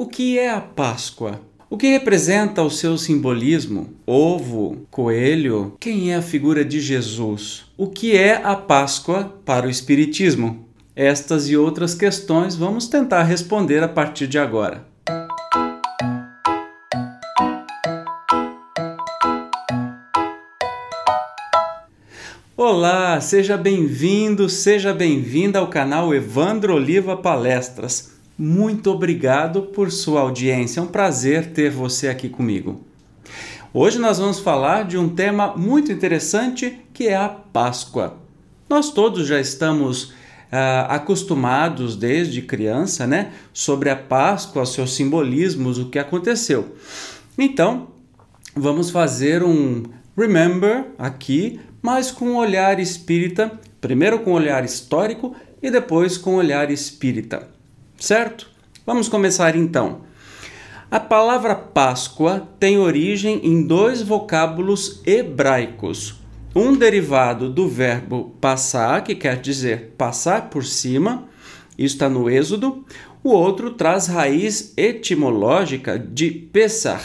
O que é a Páscoa? O que representa o seu simbolismo? Ovo, coelho? Quem é a figura de Jesus? O que é a Páscoa para o Espiritismo? Estas e outras questões vamos tentar responder a partir de agora. Olá, seja bem-vindo, seja bem-vinda ao canal Evandro Oliva Palestras. Muito obrigado por sua audiência. É um prazer ter você aqui comigo. Hoje nós vamos falar de um tema muito interessante que é a Páscoa. Nós todos já estamos ah, acostumados desde criança, né, sobre a Páscoa, seus simbolismos, o que aconteceu. Então, vamos fazer um remember aqui, mas com um olhar espírita, primeiro com um olhar histórico e depois com um olhar espírita certo? Vamos começar então. A palavra Páscoa tem origem em dois vocábulos hebraicos. Um derivado do verbo passar, que quer dizer passar por cima, isso está no Êxodo. O outro traz raiz etimológica de pesar,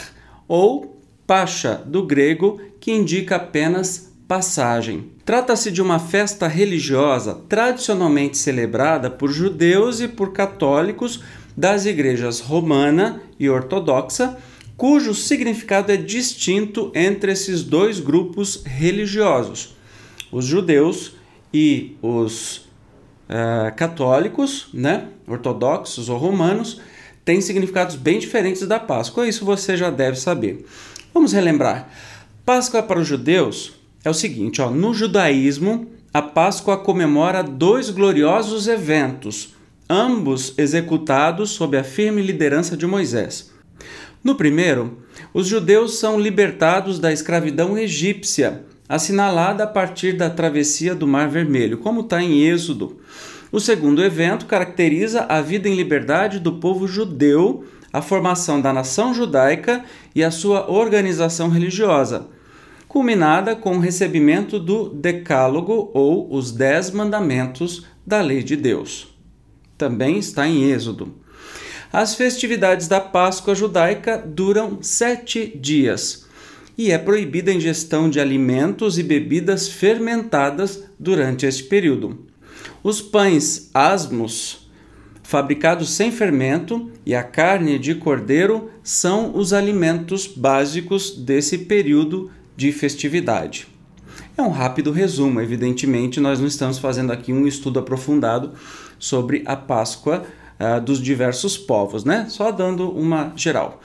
ou pacha, do grego, que indica apenas passagem. Trata-se de uma festa religiosa tradicionalmente celebrada por judeus e por católicos das igrejas romana e ortodoxa, cujo significado é distinto entre esses dois grupos religiosos. Os judeus e os uh, católicos, né, ortodoxos ou romanos, têm significados bem diferentes da Páscoa, isso você já deve saber. Vamos relembrar. Páscoa para os judeus é o seguinte: ó, no judaísmo, a Páscoa comemora dois gloriosos eventos, ambos executados sob a firme liderança de Moisés. No primeiro, os judeus são libertados da escravidão egípcia, assinalada a partir da travessia do Mar Vermelho, como está em Êxodo. O segundo evento caracteriza a vida em liberdade do povo judeu, a formação da nação judaica e a sua organização religiosa culminada com o recebimento do Decálogo ou os Dez Mandamentos da Lei de Deus. Também está em Êxodo. As festividades da Páscoa judaica duram sete dias e é proibida a ingestão de alimentos e bebidas fermentadas durante este período. Os pães asmos, fabricados sem fermento, e a carne de cordeiro são os alimentos básicos desse período de festividade. É um rápido resumo, evidentemente, nós não estamos fazendo aqui um estudo aprofundado sobre a Páscoa uh, dos diversos povos, né? Só dando uma geral.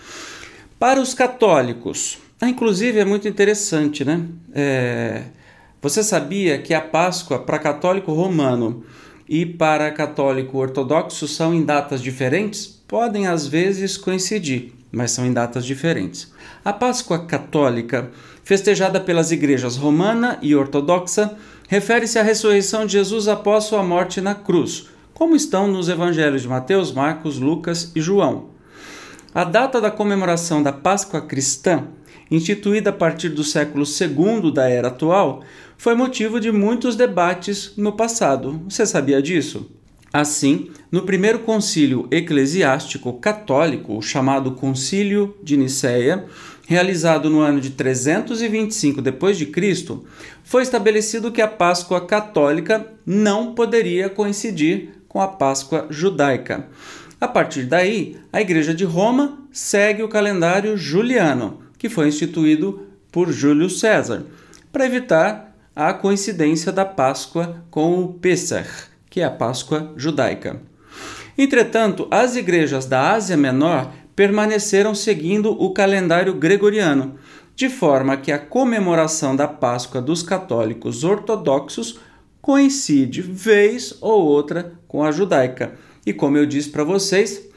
Para os católicos, ah, inclusive é muito interessante, né? É, você sabia que a Páscoa para católico romano e para católico ortodoxo são em datas diferentes? Podem às vezes coincidir, mas são em datas diferentes. A Páscoa católica festejada pelas igrejas romana e ortodoxa, refere-se à ressurreição de Jesus após sua morte na cruz, como estão nos evangelhos de Mateus, Marcos, Lucas e João. A data da comemoração da Páscoa cristã, instituída a partir do século II da era atual, foi motivo de muitos debates no passado. Você sabia disso? Assim, no primeiro concílio eclesiástico católico, chamado Concílio de Nicéia, realizado no ano de 325 d.C., foi estabelecido que a Páscoa católica não poderia coincidir com a Páscoa judaica. A partir daí, a Igreja de Roma segue o calendário juliano, que foi instituído por Júlio César, para evitar a coincidência da Páscoa com o Pesach, que é a Páscoa judaica. Entretanto, as igrejas da Ásia Menor permaneceram seguindo o calendário gregoriano, de forma que a comemoração da Páscoa dos católicos ortodoxos coincide vez ou outra com a judaica. E como eu disse para vocês,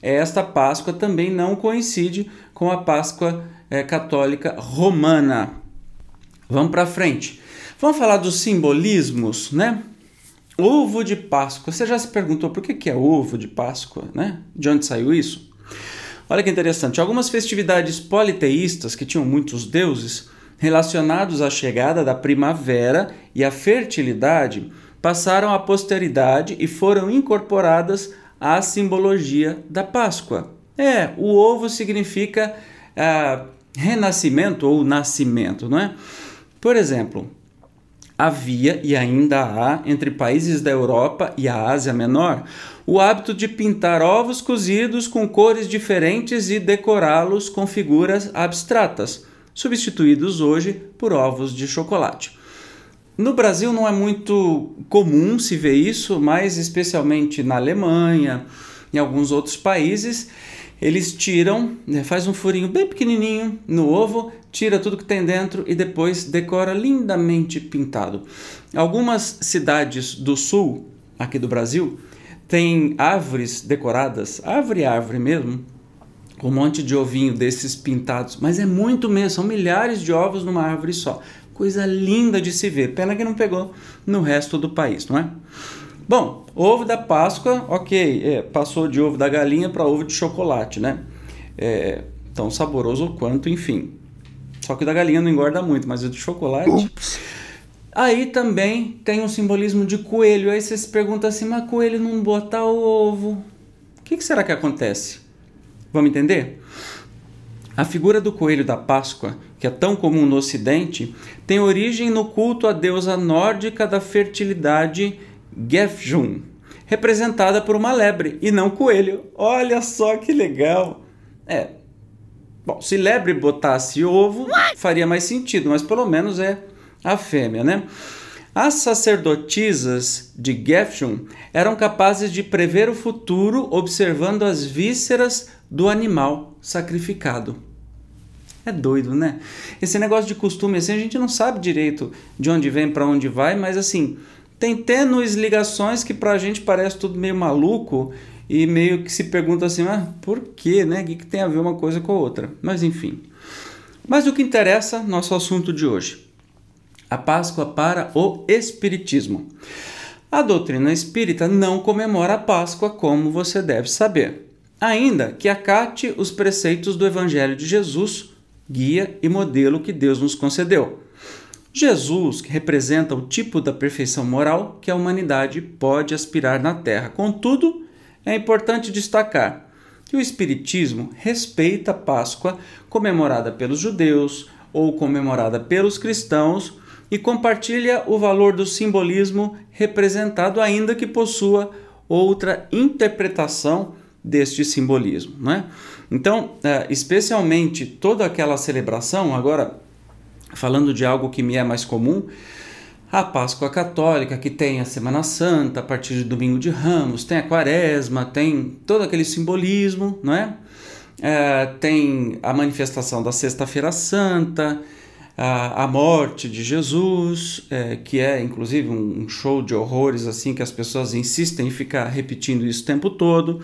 esta Páscoa também não coincide com a Páscoa é, católica romana. Vamos para frente. Vamos falar dos simbolismos, né? Ovo de Páscoa. Você já se perguntou por que, que é ovo de Páscoa, né? De onde saiu isso? Olha que interessante, algumas festividades politeístas que tinham muitos deuses relacionados à chegada da primavera e à fertilidade passaram à posteridade e foram incorporadas à simbologia da Páscoa. É, o ovo significa ah, renascimento ou nascimento, não é? Por exemplo, havia e ainda há entre países da Europa e a Ásia Menor o hábito de pintar ovos cozidos com cores diferentes e decorá-los com figuras abstratas, substituídos hoje por ovos de chocolate. No Brasil não é muito comum se ver isso, mas especialmente na Alemanha, em alguns outros países, eles tiram, né, faz um furinho bem pequenininho no ovo, tira tudo que tem dentro e depois decora lindamente pintado. Algumas cidades do sul, aqui do Brasil, têm árvores decoradas, árvore árvore mesmo, com um monte de ovinho desses pintados, mas é muito mesmo, são milhares de ovos numa árvore só. Coisa linda de se ver. Pena que não pegou no resto do país, não é? Bom, ovo da Páscoa, ok, é, passou de ovo da galinha para ovo de chocolate, né? É, tão saboroso quanto, enfim. Só que o da galinha não engorda muito, mas o de chocolate. Ups. Aí também tem um simbolismo de coelho. Aí você se pergunta assim, mas coelho não bota ovo. O que, que será que acontece? Vamos entender? A figura do coelho da Páscoa, que é tão comum no Ocidente, tem origem no culto à deusa nórdica da fertilidade Gefjun, representada por uma lebre e não coelho. Olha só que legal! É. Bom, se lebre botasse ovo, faria mais sentido, mas pelo menos é a fêmea, né? As sacerdotisas de Gefjun eram capazes de prever o futuro observando as vísceras do animal sacrificado. É doido, né? Esse negócio de costume assim, a gente não sabe direito de onde vem para onde vai, mas assim, tem tênues ligações que para a gente parece tudo meio maluco e meio que se pergunta assim, ah, por quê, né? O que, que tem a ver uma coisa com a outra? Mas enfim. Mas o que interessa, nosso assunto de hoje. A Páscoa para o Espiritismo. A doutrina espírita não comemora a Páscoa como você deve saber ainda que acate os preceitos do Evangelho de Jesus, guia e modelo que Deus nos concedeu. Jesus que representa o tipo da perfeição moral que a humanidade pode aspirar na Terra. Contudo, é importante destacar que o Espiritismo respeita a Páscoa comemorada pelos judeus ou comemorada pelos cristãos e compartilha o valor do simbolismo representado, ainda que possua outra interpretação deste simbolismo. Né? Então, é, especialmente toda aquela celebração, agora falando de algo que me é mais comum, a Páscoa Católica, que tem a Semana Santa, a partir de Domingo de Ramos, tem a Quaresma, tem todo aquele simbolismo, não é? é tem a manifestação da Sexta-feira Santa, a, a, morte de Jesus, é, que é inclusive um, um show de horrores assim que as pessoas insistem em ficar repetindo isso o tempo todo.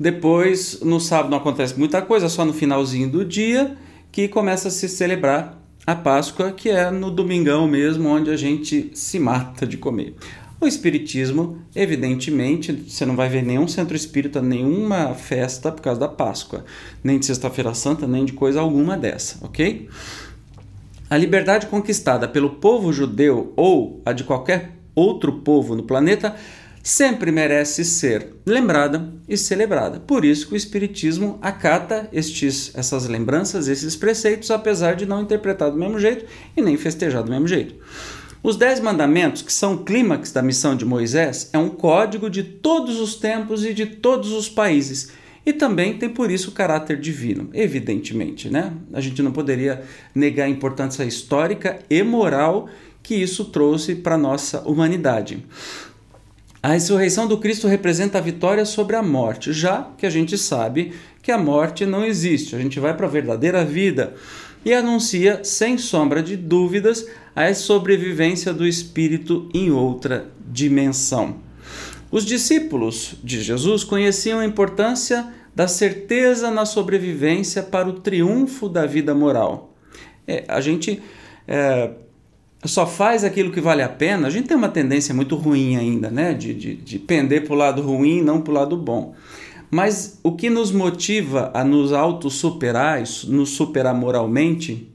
Depois, no sábado não acontece muita coisa, só no finalzinho do dia que começa a se celebrar a Páscoa, que é no domingão mesmo, onde a gente se mata de comer. O Espiritismo, evidentemente, você não vai ver nenhum centro espírita, nenhuma festa por causa da Páscoa, nem de Sexta-feira Santa, nem de coisa alguma dessa, ok? A liberdade conquistada pelo povo judeu ou a de qualquer outro povo no planeta sempre merece ser lembrada e celebrada. Por isso que o Espiritismo acata estes, essas lembranças, esses preceitos, apesar de não interpretar do mesmo jeito e nem festejar do mesmo jeito. Os Dez Mandamentos, que são o clímax da missão de Moisés, é um código de todos os tempos e de todos os países. E também tem por isso o caráter divino, evidentemente, né? A gente não poderia negar a importância histórica e moral que isso trouxe para a nossa humanidade. A ressurreição do Cristo representa a vitória sobre a morte, já que a gente sabe que a morte não existe. A gente vai para a verdadeira vida e anuncia, sem sombra de dúvidas, a sobrevivência do espírito em outra dimensão. Os discípulos de Jesus conheciam a importância da certeza na sobrevivência para o triunfo da vida moral. É, a gente é, só faz aquilo que vale a pena, a gente tem uma tendência muito ruim ainda, né? De, de, de pender para o lado ruim, não para o lado bom. Mas o que nos motiva a nos auto-superar, nos superar moralmente,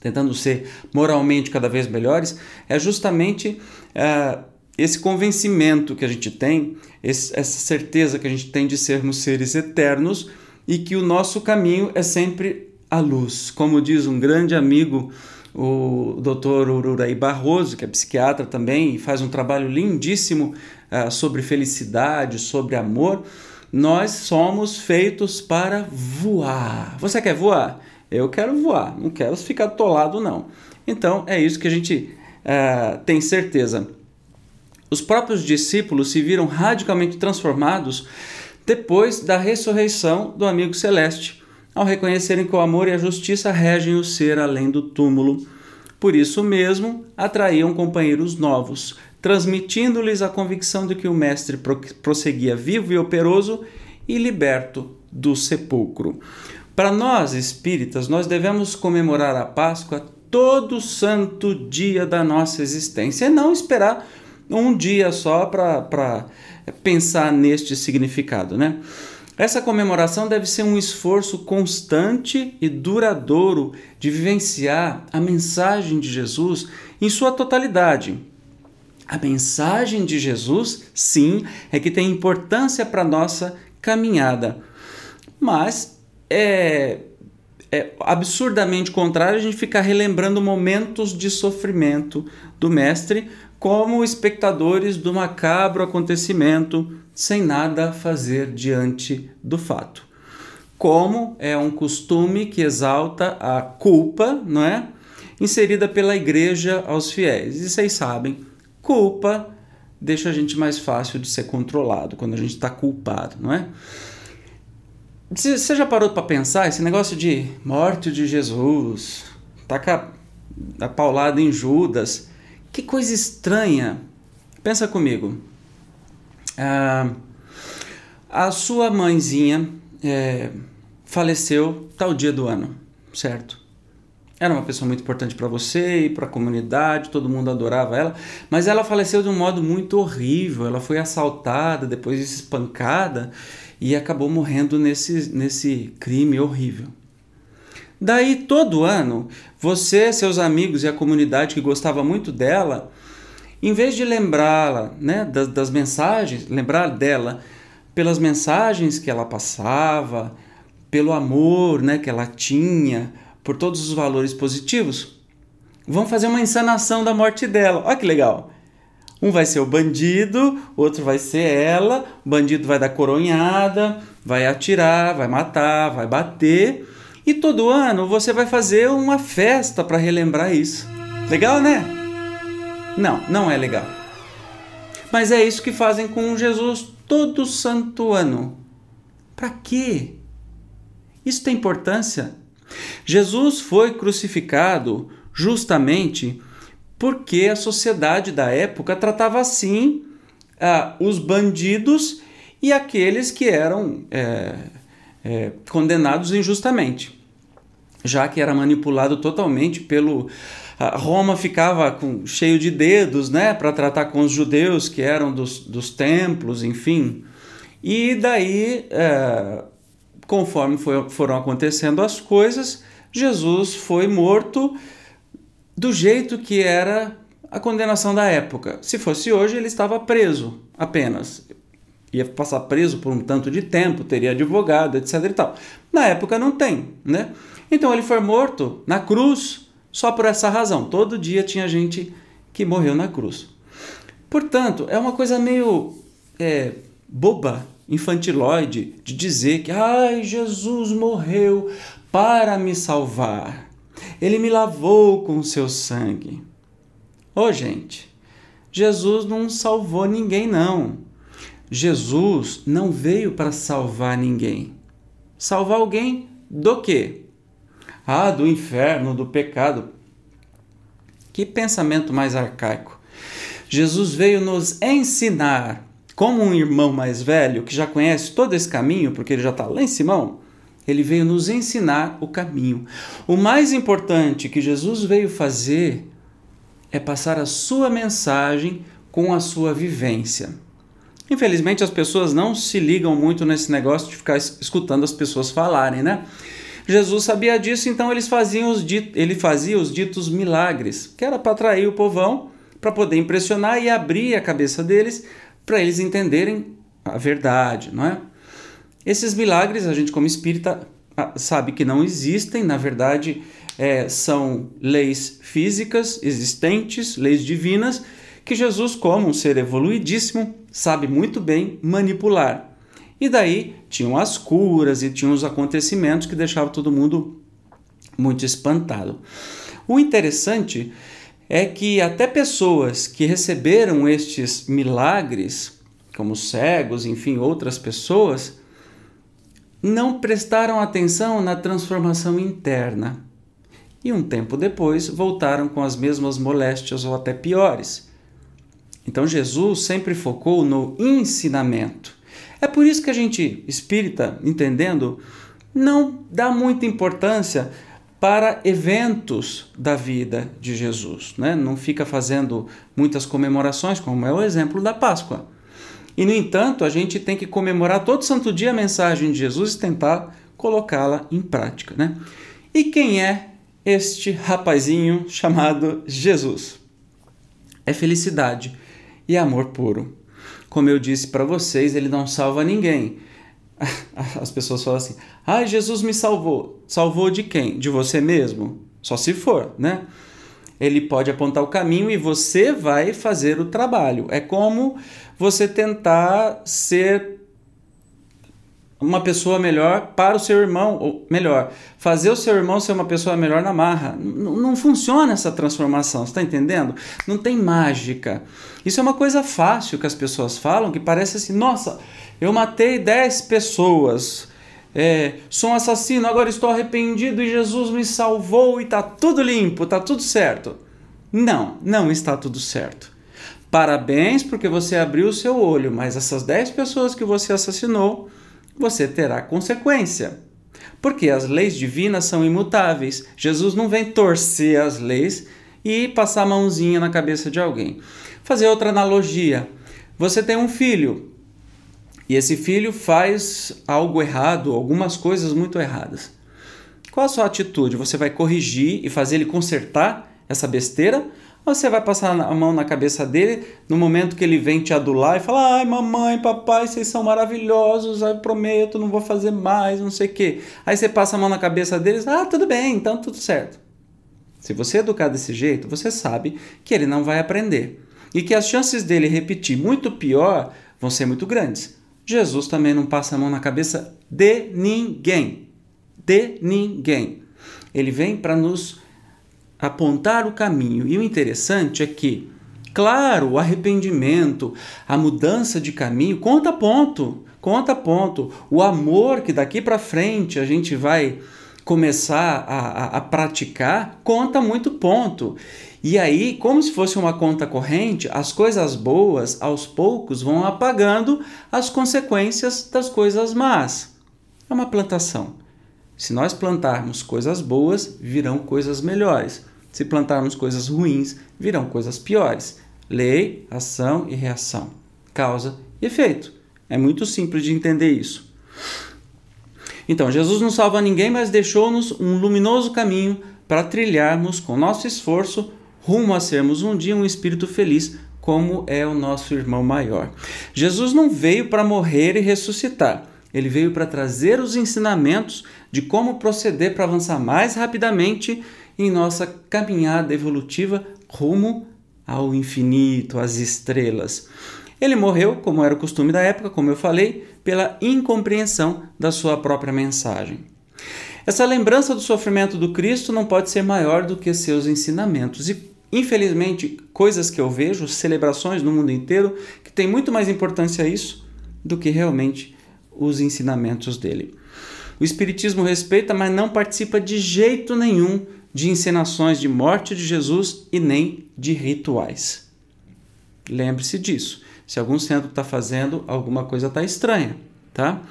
tentando ser moralmente cada vez melhores, é justamente uh, esse convencimento que a gente tem, esse, essa certeza que a gente tem de sermos seres eternos e que o nosso caminho é sempre a luz. Como diz um grande amigo, o Dr. Ururaí Barroso, que é psiquiatra também e faz um trabalho lindíssimo uh, sobre felicidade, sobre amor. Nós somos feitos para voar. Você quer voar? Eu quero voar, não quero ficar atolado, não. Então é isso que a gente uh, tem certeza. Os próprios discípulos se viram radicalmente transformados depois da ressurreição do amigo celeste, ao reconhecerem que o amor e a justiça regem o ser além do túmulo. Por isso mesmo, atraíam companheiros novos, transmitindo-lhes a convicção de que o Mestre prosseguia vivo e operoso e liberto do sepulcro. Para nós espíritas, nós devemos comemorar a Páscoa todo santo dia da nossa existência e não esperar um dia só para pensar neste significado, né? Essa comemoração deve ser um esforço constante e duradouro de vivenciar a mensagem de Jesus em sua totalidade. A mensagem de Jesus, sim, é que tem importância para a nossa caminhada, mas é, é absurdamente contrário a gente ficar relembrando momentos de sofrimento do Mestre como espectadores do macabro acontecimento sem nada fazer diante do fato. Como é um costume que exalta a culpa, não é? Inserida pela igreja aos fiéis. E vocês sabem, culpa deixa a gente mais fácil de ser controlado quando a gente está culpado, não é? Você já parou para pensar esse negócio de morte de Jesus, taca a paulada em Judas? Que coisa estranha. Pensa comigo. Ah, a sua mãezinha é, faleceu tal dia do ano, certo? Era uma pessoa muito importante para você e para a comunidade, todo mundo adorava ela, mas ela faleceu de um modo muito horrível. Ela foi assaltada, depois espancada e acabou morrendo nesse, nesse crime horrível. Daí, todo ano, você, seus amigos e a comunidade que gostava muito dela, em vez de lembrá-la né, das, das mensagens, lembrar dela pelas mensagens que ela passava, pelo amor né, que ela tinha, por todos os valores positivos, vão fazer uma encenação da morte dela. Olha que legal! Um vai ser o bandido, outro vai ser ela. O bandido vai dar coronhada, vai atirar, vai matar, vai bater. E todo ano você vai fazer uma festa para relembrar isso. Legal, né? Não, não é legal. Mas é isso que fazem com Jesus todo santo ano. Para quê? Isso tem importância? Jesus foi crucificado justamente porque a sociedade da época tratava assim ah, os bandidos e aqueles que eram é, é, condenados injustamente já que era manipulado totalmente pelo Roma ficava com, cheio de dedos, né, para tratar com os judeus que eram dos, dos templos, enfim. E daí, é, conforme foi, foram acontecendo as coisas, Jesus foi morto do jeito que era a condenação da época. Se fosse hoje, ele estava preso apenas. Ia passar preso por um tanto de tempo, teria advogado, etc. E tal. Na época não tem, né? Então ele foi morto na cruz só por essa razão. Todo dia tinha gente que morreu na cruz. Portanto, é uma coisa meio é, boba, infantiloide, de dizer que ai, Jesus morreu para me salvar. Ele me lavou com o seu sangue. Ô oh, gente, Jesus não salvou ninguém, não. Jesus não veio para salvar ninguém. Salvar alguém do quê? Ah, do inferno, do pecado. Que pensamento mais arcaico. Jesus veio nos ensinar, como um irmão mais velho que já conhece todo esse caminho, porque ele já está lá em Simão, ele veio nos ensinar o caminho. O mais importante que Jesus veio fazer é passar a sua mensagem com a sua vivência. Infelizmente, as pessoas não se ligam muito nesse negócio de ficar escutando as pessoas falarem, né? Jesus sabia disso, então eles faziam os dit ele fazia os ditos milagres, que era para atrair o povão, para poder impressionar e abrir a cabeça deles, para eles entenderem a verdade, não é? Esses milagres, a gente como espírita ah, sabe que não existem, na verdade, é, são leis físicas existentes, leis divinas, que Jesus, como um ser evoluidíssimo, sabe muito bem manipular. E daí tinham as curas e tinham os acontecimentos que deixavam todo mundo muito espantado. O interessante é que até pessoas que receberam estes milagres, como cegos, enfim, outras pessoas, não prestaram atenção na transformação interna e um tempo depois voltaram com as mesmas moléstias ou até piores. Então Jesus sempre focou no ensinamento. É por isso que a gente espírita, entendendo, não dá muita importância para eventos da vida de Jesus, né? Não fica fazendo muitas comemorações, como é o exemplo da Páscoa. E no entanto, a gente tem que comemorar todo santo dia a mensagem de Jesus e tentar colocá-la em prática, né? E quem é este rapazinho chamado Jesus. É felicidade e amor puro. Como eu disse para vocês, ele não salva ninguém. As pessoas falam assim: "Ah, Jesus me salvou". Salvou de quem? De você mesmo? Só se for, né? Ele pode apontar o caminho e você vai fazer o trabalho. É como você tentar ser uma pessoa melhor para o seu irmão, ou melhor, fazer o seu irmão ser uma pessoa melhor na marra. N não funciona essa transformação, você está entendendo? Não tem mágica. Isso é uma coisa fácil que as pessoas falam, que parece assim: nossa, eu matei 10 pessoas, é, sou um assassino, agora estou arrependido e Jesus me salvou e está tudo limpo, está tudo certo. Não, não está tudo certo. Parabéns porque você abriu o seu olho, mas essas 10 pessoas que você assassinou você terá consequência. Porque as leis divinas são imutáveis. Jesus não vem torcer as leis e passar a mãozinha na cabeça de alguém. Fazer outra analogia. Você tem um filho e esse filho faz algo errado, algumas coisas muito erradas. Qual a sua atitude? Você vai corrigir e fazer ele consertar essa besteira? Você vai passar a mão na cabeça dele no momento que ele vem te adular e falar: ai, mamãe, papai, vocês são maravilhosos, eu prometo, não vou fazer mais, não sei o quê. Aí você passa a mão na cabeça deles: ah, tudo bem, então tudo certo. Se você educar desse jeito, você sabe que ele não vai aprender e que as chances dele repetir muito pior vão ser muito grandes. Jesus também não passa a mão na cabeça de ninguém. De ninguém. Ele vem para nos apontar o caminho. E o interessante é que, claro, o arrependimento, a mudança de caminho, conta ponto, conta ponto. O amor que daqui para frente a gente vai começar a, a, a, praticar, conta muito ponto. E aí, como se fosse uma conta corrente, as coisas boas aos poucos vão apagando as consequências das coisas más. É uma plantação. Se nós plantarmos coisas boas, virão coisas melhores. Se plantarmos coisas ruins, virão coisas piores. Lei, ação e reação. Causa e efeito. É muito simples de entender isso. Então, Jesus não salva ninguém, mas deixou-nos um luminoso caminho para trilharmos com nosso esforço rumo a sermos um dia um espírito feliz, como é o nosso irmão maior. Jesus não veio para morrer e ressuscitar. Ele veio para trazer os ensinamentos de como proceder para avançar mais rapidamente em nossa caminhada evolutiva rumo ao infinito, às estrelas. Ele morreu, como era o costume da época, como eu falei, pela incompreensão da sua própria mensagem. Essa lembrança do sofrimento do Cristo não pode ser maior do que seus ensinamentos. E, infelizmente, coisas que eu vejo, celebrações no mundo inteiro, que tem muito mais importância a isso do que realmente os ensinamentos dele. O Espiritismo respeita, mas não participa de jeito nenhum de encenações de morte de Jesus e nem de rituais. Lembre-se disso. Se algum centro está fazendo, alguma coisa está estranha, tá?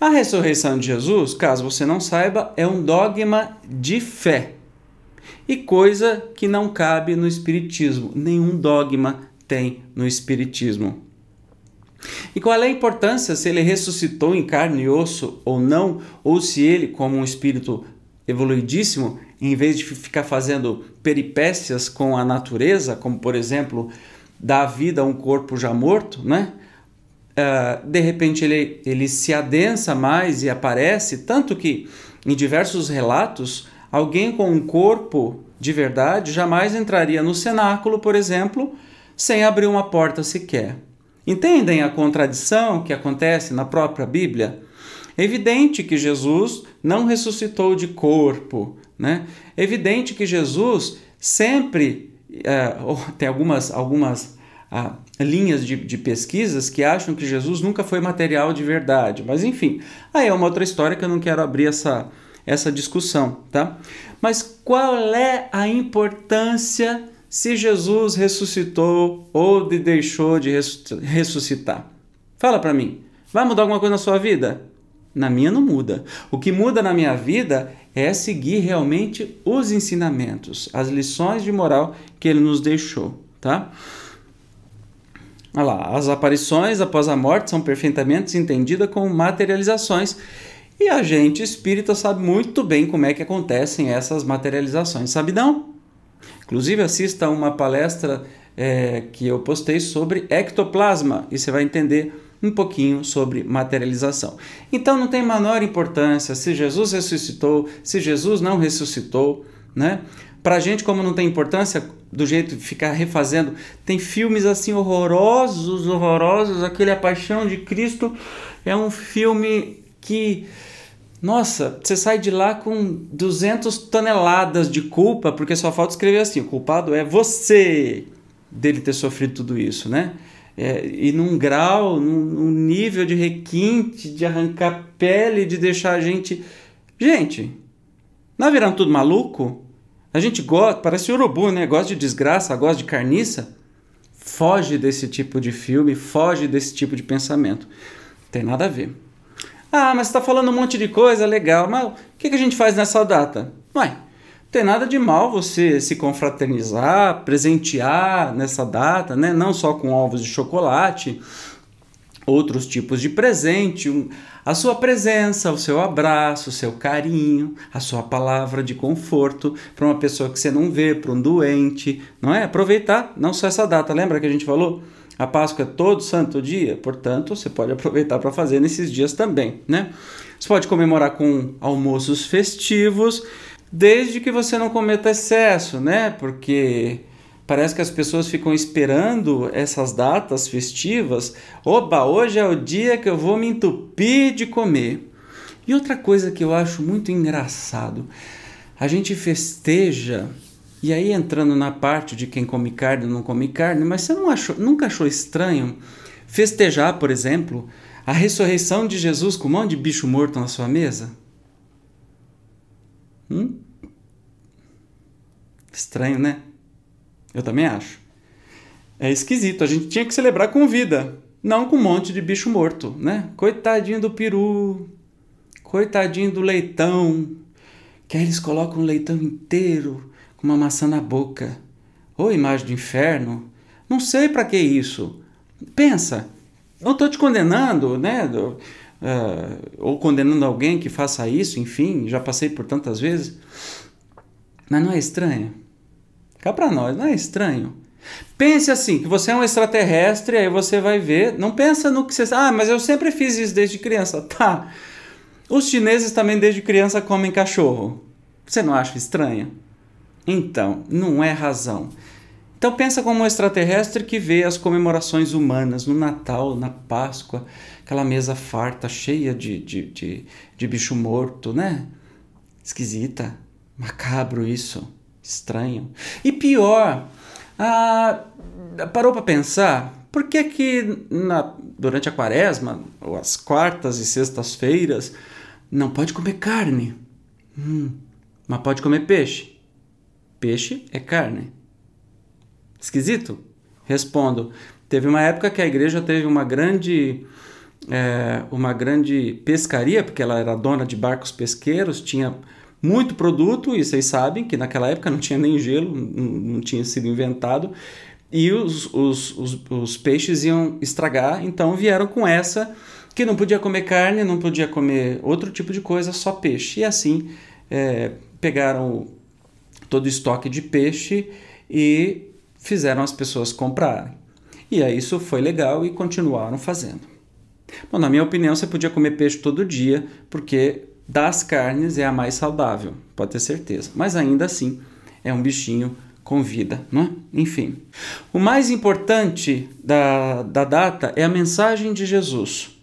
A ressurreição de Jesus, caso você não saiba, é um dogma de fé e coisa que não cabe no Espiritismo. Nenhum dogma tem no Espiritismo. E qual é a importância se ele ressuscitou em carne e osso ou não, ou se ele, como um espírito evoluidíssimo, em vez de ficar fazendo peripécias com a natureza, como por exemplo, dar vida a um corpo já morto, né? uh, de repente ele, ele se adensa mais e aparece, tanto que em diversos relatos, alguém com um corpo de verdade jamais entraria no cenáculo, por exemplo, sem abrir uma porta sequer. Entendem a contradição que acontece na própria Bíblia? É evidente que Jesus não ressuscitou de corpo, né? É evidente que Jesus sempre é, tem algumas algumas ah, linhas de, de, pesquisas que acham que Jesus nunca foi material de verdade, mas enfim, aí é uma outra história que eu não quero abrir essa essa discussão, tá? Mas qual é a importância se Jesus ressuscitou ou de deixou de ressuscitar? Fala para mim. Vai mudar alguma coisa na sua vida? Na minha não muda. O que muda na minha vida é seguir realmente os ensinamentos, as lições de moral que ele nos deixou, tá? Olha lá, as aparições após a morte são perfeitamente entendidas como materializações e a gente espírita sabe muito bem como é que acontecem essas materializações, sabe não? Inclusive assista uma palestra é, que eu postei sobre ectoplasma e você vai entender um pouquinho sobre materialização. Então não tem menor importância se Jesus ressuscitou, se Jesus não ressuscitou, né? Para a gente, como não tem importância do jeito de ficar refazendo, tem filmes assim horrorosos, horrorosos. Aquele A Paixão de Cristo é um filme que nossa, você sai de lá com 200 toneladas de culpa, porque só falta escrever assim: o culpado é você dele ter sofrido tudo isso, né? É, e num grau, num, num, nível de requinte, de arrancar pele, de deixar a gente. Gente, não virando tudo maluco? A gente gosta, parece urubu, né? Gosta de desgraça, gosta de carniça. Foge desse tipo de filme, foge desse tipo de pensamento. Não tem nada a ver. Ah, mas está falando um monte de coisa, legal, mas o que, que a gente faz nessa data? Ué, não tem nada de mal você se confraternizar, presentear nessa data, né? não só com ovos de chocolate, outros tipos de presente, um, a sua presença, o seu abraço, o seu carinho, a sua palavra de conforto para uma pessoa que você não vê, para um doente, não é? Aproveitar não só essa data, lembra que a gente falou? A Páscoa é todo santo dia, portanto, você pode aproveitar para fazer nesses dias também, né? Você pode comemorar com almoços festivos, desde que você não cometa excesso, né? Porque parece que as pessoas ficam esperando essas datas festivas. Oba, hoje é o dia que eu vou me entupir de comer. E outra coisa que eu acho muito engraçado, a gente festeja e aí entrando na parte de quem come carne ou não come carne, mas você não achou, nunca achou estranho festejar, por exemplo, a ressurreição de Jesus com um monte de bicho morto na sua mesa? Hum? Estranho, né? Eu também acho. É esquisito. A gente tinha que celebrar com vida, não com um monte de bicho morto, né? Coitadinho do peru, coitadinho do leitão, que aí eles colocam o leitão inteiro com uma maçã na boca. Ou imagem do inferno. Não sei para que isso. Pensa, não estou te condenando, né? Uh, ou condenando alguém que faça isso, enfim, já passei por tantas vezes. Mas não é estranho? Cá para nós, não é estranho? Pense assim, que você é um extraterrestre, aí você vai ver. Não pensa no que você. Ah, mas eu sempre fiz isso desde criança. Tá. Os chineses também desde criança comem cachorro. Você não acha estranho? Então, não é razão. Então pensa como um extraterrestre que vê as comemorações humanas no Natal, na Páscoa, aquela mesa farta, cheia de, de, de, de bicho morto, né? Esquisita, macabro isso, estranho. E pior, ah, parou para pensar, por que que na, durante a quaresma, ou as quartas e sextas-feiras, não pode comer carne, hum, mas pode comer peixe? Peixe é carne. Esquisito? Respondo. Teve uma época que a igreja teve uma grande é, uma grande pescaria, porque ela era dona de barcos pesqueiros, tinha muito produto, e vocês sabem que naquela época não tinha nem gelo, não, tinha sido inventado, e os, os, os, os, peixes iam estragar, então vieram com essa que não podia comer carne, não podia comer outro tipo de coisa, só peixe. E assim é, pegaram todo o estoque de peixe e fizeram as pessoas comprarem. E aí isso foi legal e continuaram fazendo. Bom, na minha opinião, você podia comer peixe todo dia, porque das carnes é a mais saudável, pode ter certeza. Mas ainda assim, é um bichinho com vida, não é? Enfim. O mais importante da, da data é a mensagem de Jesus.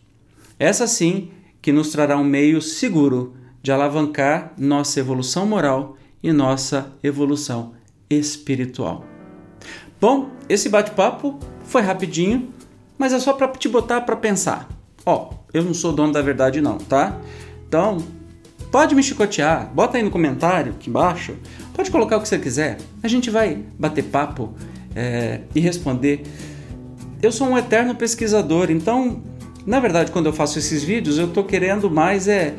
Essa sim que nos trará um meio seguro de alavancar nossa evolução moral e nossa evolução espiritual. Bom, esse bate-papo foi rapidinho, mas é só para te botar para pensar. Ó, eu não sou dono da verdade não, tá? Então, pode me chicotear, bota aí no comentário aqui embaixo, pode colocar o que você quiser. A gente vai bater papo é, e responder. Eu sou um eterno pesquisador, então, na verdade, quando eu faço esses vídeos, eu tô querendo mais é,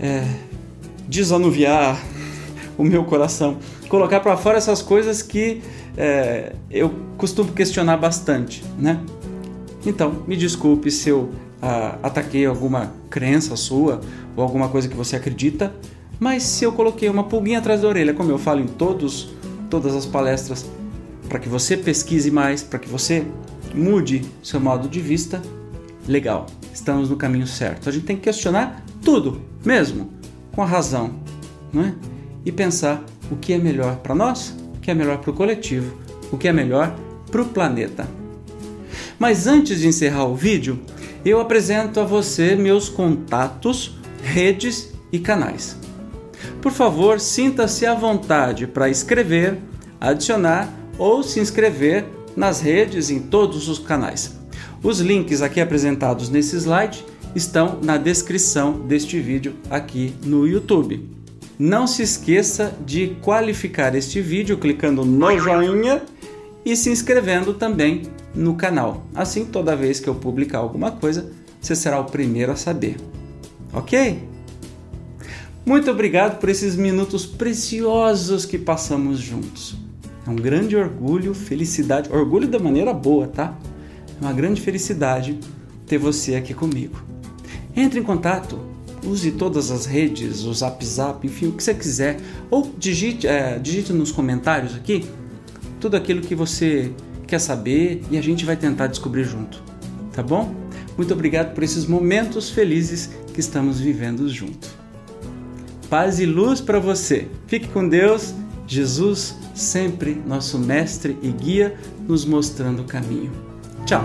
é desanuviar o meu coração, colocar para fora essas coisas que é, eu costumo questionar bastante, né? Então, me desculpe se eu ah, ataquei alguma crença sua ou alguma coisa que você acredita, mas se eu coloquei uma pulguinha atrás da orelha, como eu falo em todos, todas as palestras, para que você pesquise mais, para que você mude seu modo de vista, legal, estamos no caminho certo. A gente tem que questionar tudo, mesmo, com a razão, não é? E pensar o que é melhor para nós, o que é melhor para o coletivo, o que é melhor para o planeta. Mas antes de encerrar o vídeo, eu apresento a você meus contatos, redes e canais. Por favor, sinta-se à vontade para escrever, adicionar ou se inscrever nas redes em todos os canais. Os links aqui apresentados nesse slide estão na descrição deste vídeo aqui no YouTube. Não se esqueça de qualificar este vídeo clicando no joinha e se inscrevendo também no canal. Assim, toda vez que eu publicar alguma coisa, você será o primeiro a saber. Ok? Muito obrigado por esses minutos preciosos que passamos juntos. É um grande orgulho, felicidade, orgulho da maneira boa, tá? É uma grande felicidade ter você aqui comigo. Entre em contato, use todas as redes, o Zap Zap, enfim, o que você quiser, ou digite, é, digite nos comentários aqui tudo aquilo que você quer saber e a gente vai tentar descobrir junto, tá bom? Muito obrigado por esses momentos felizes que estamos vivendo junto. Paz e luz para você. Fique com Deus. Jesus, sempre nosso mestre e guia, nos mostrando o caminho. Tchau.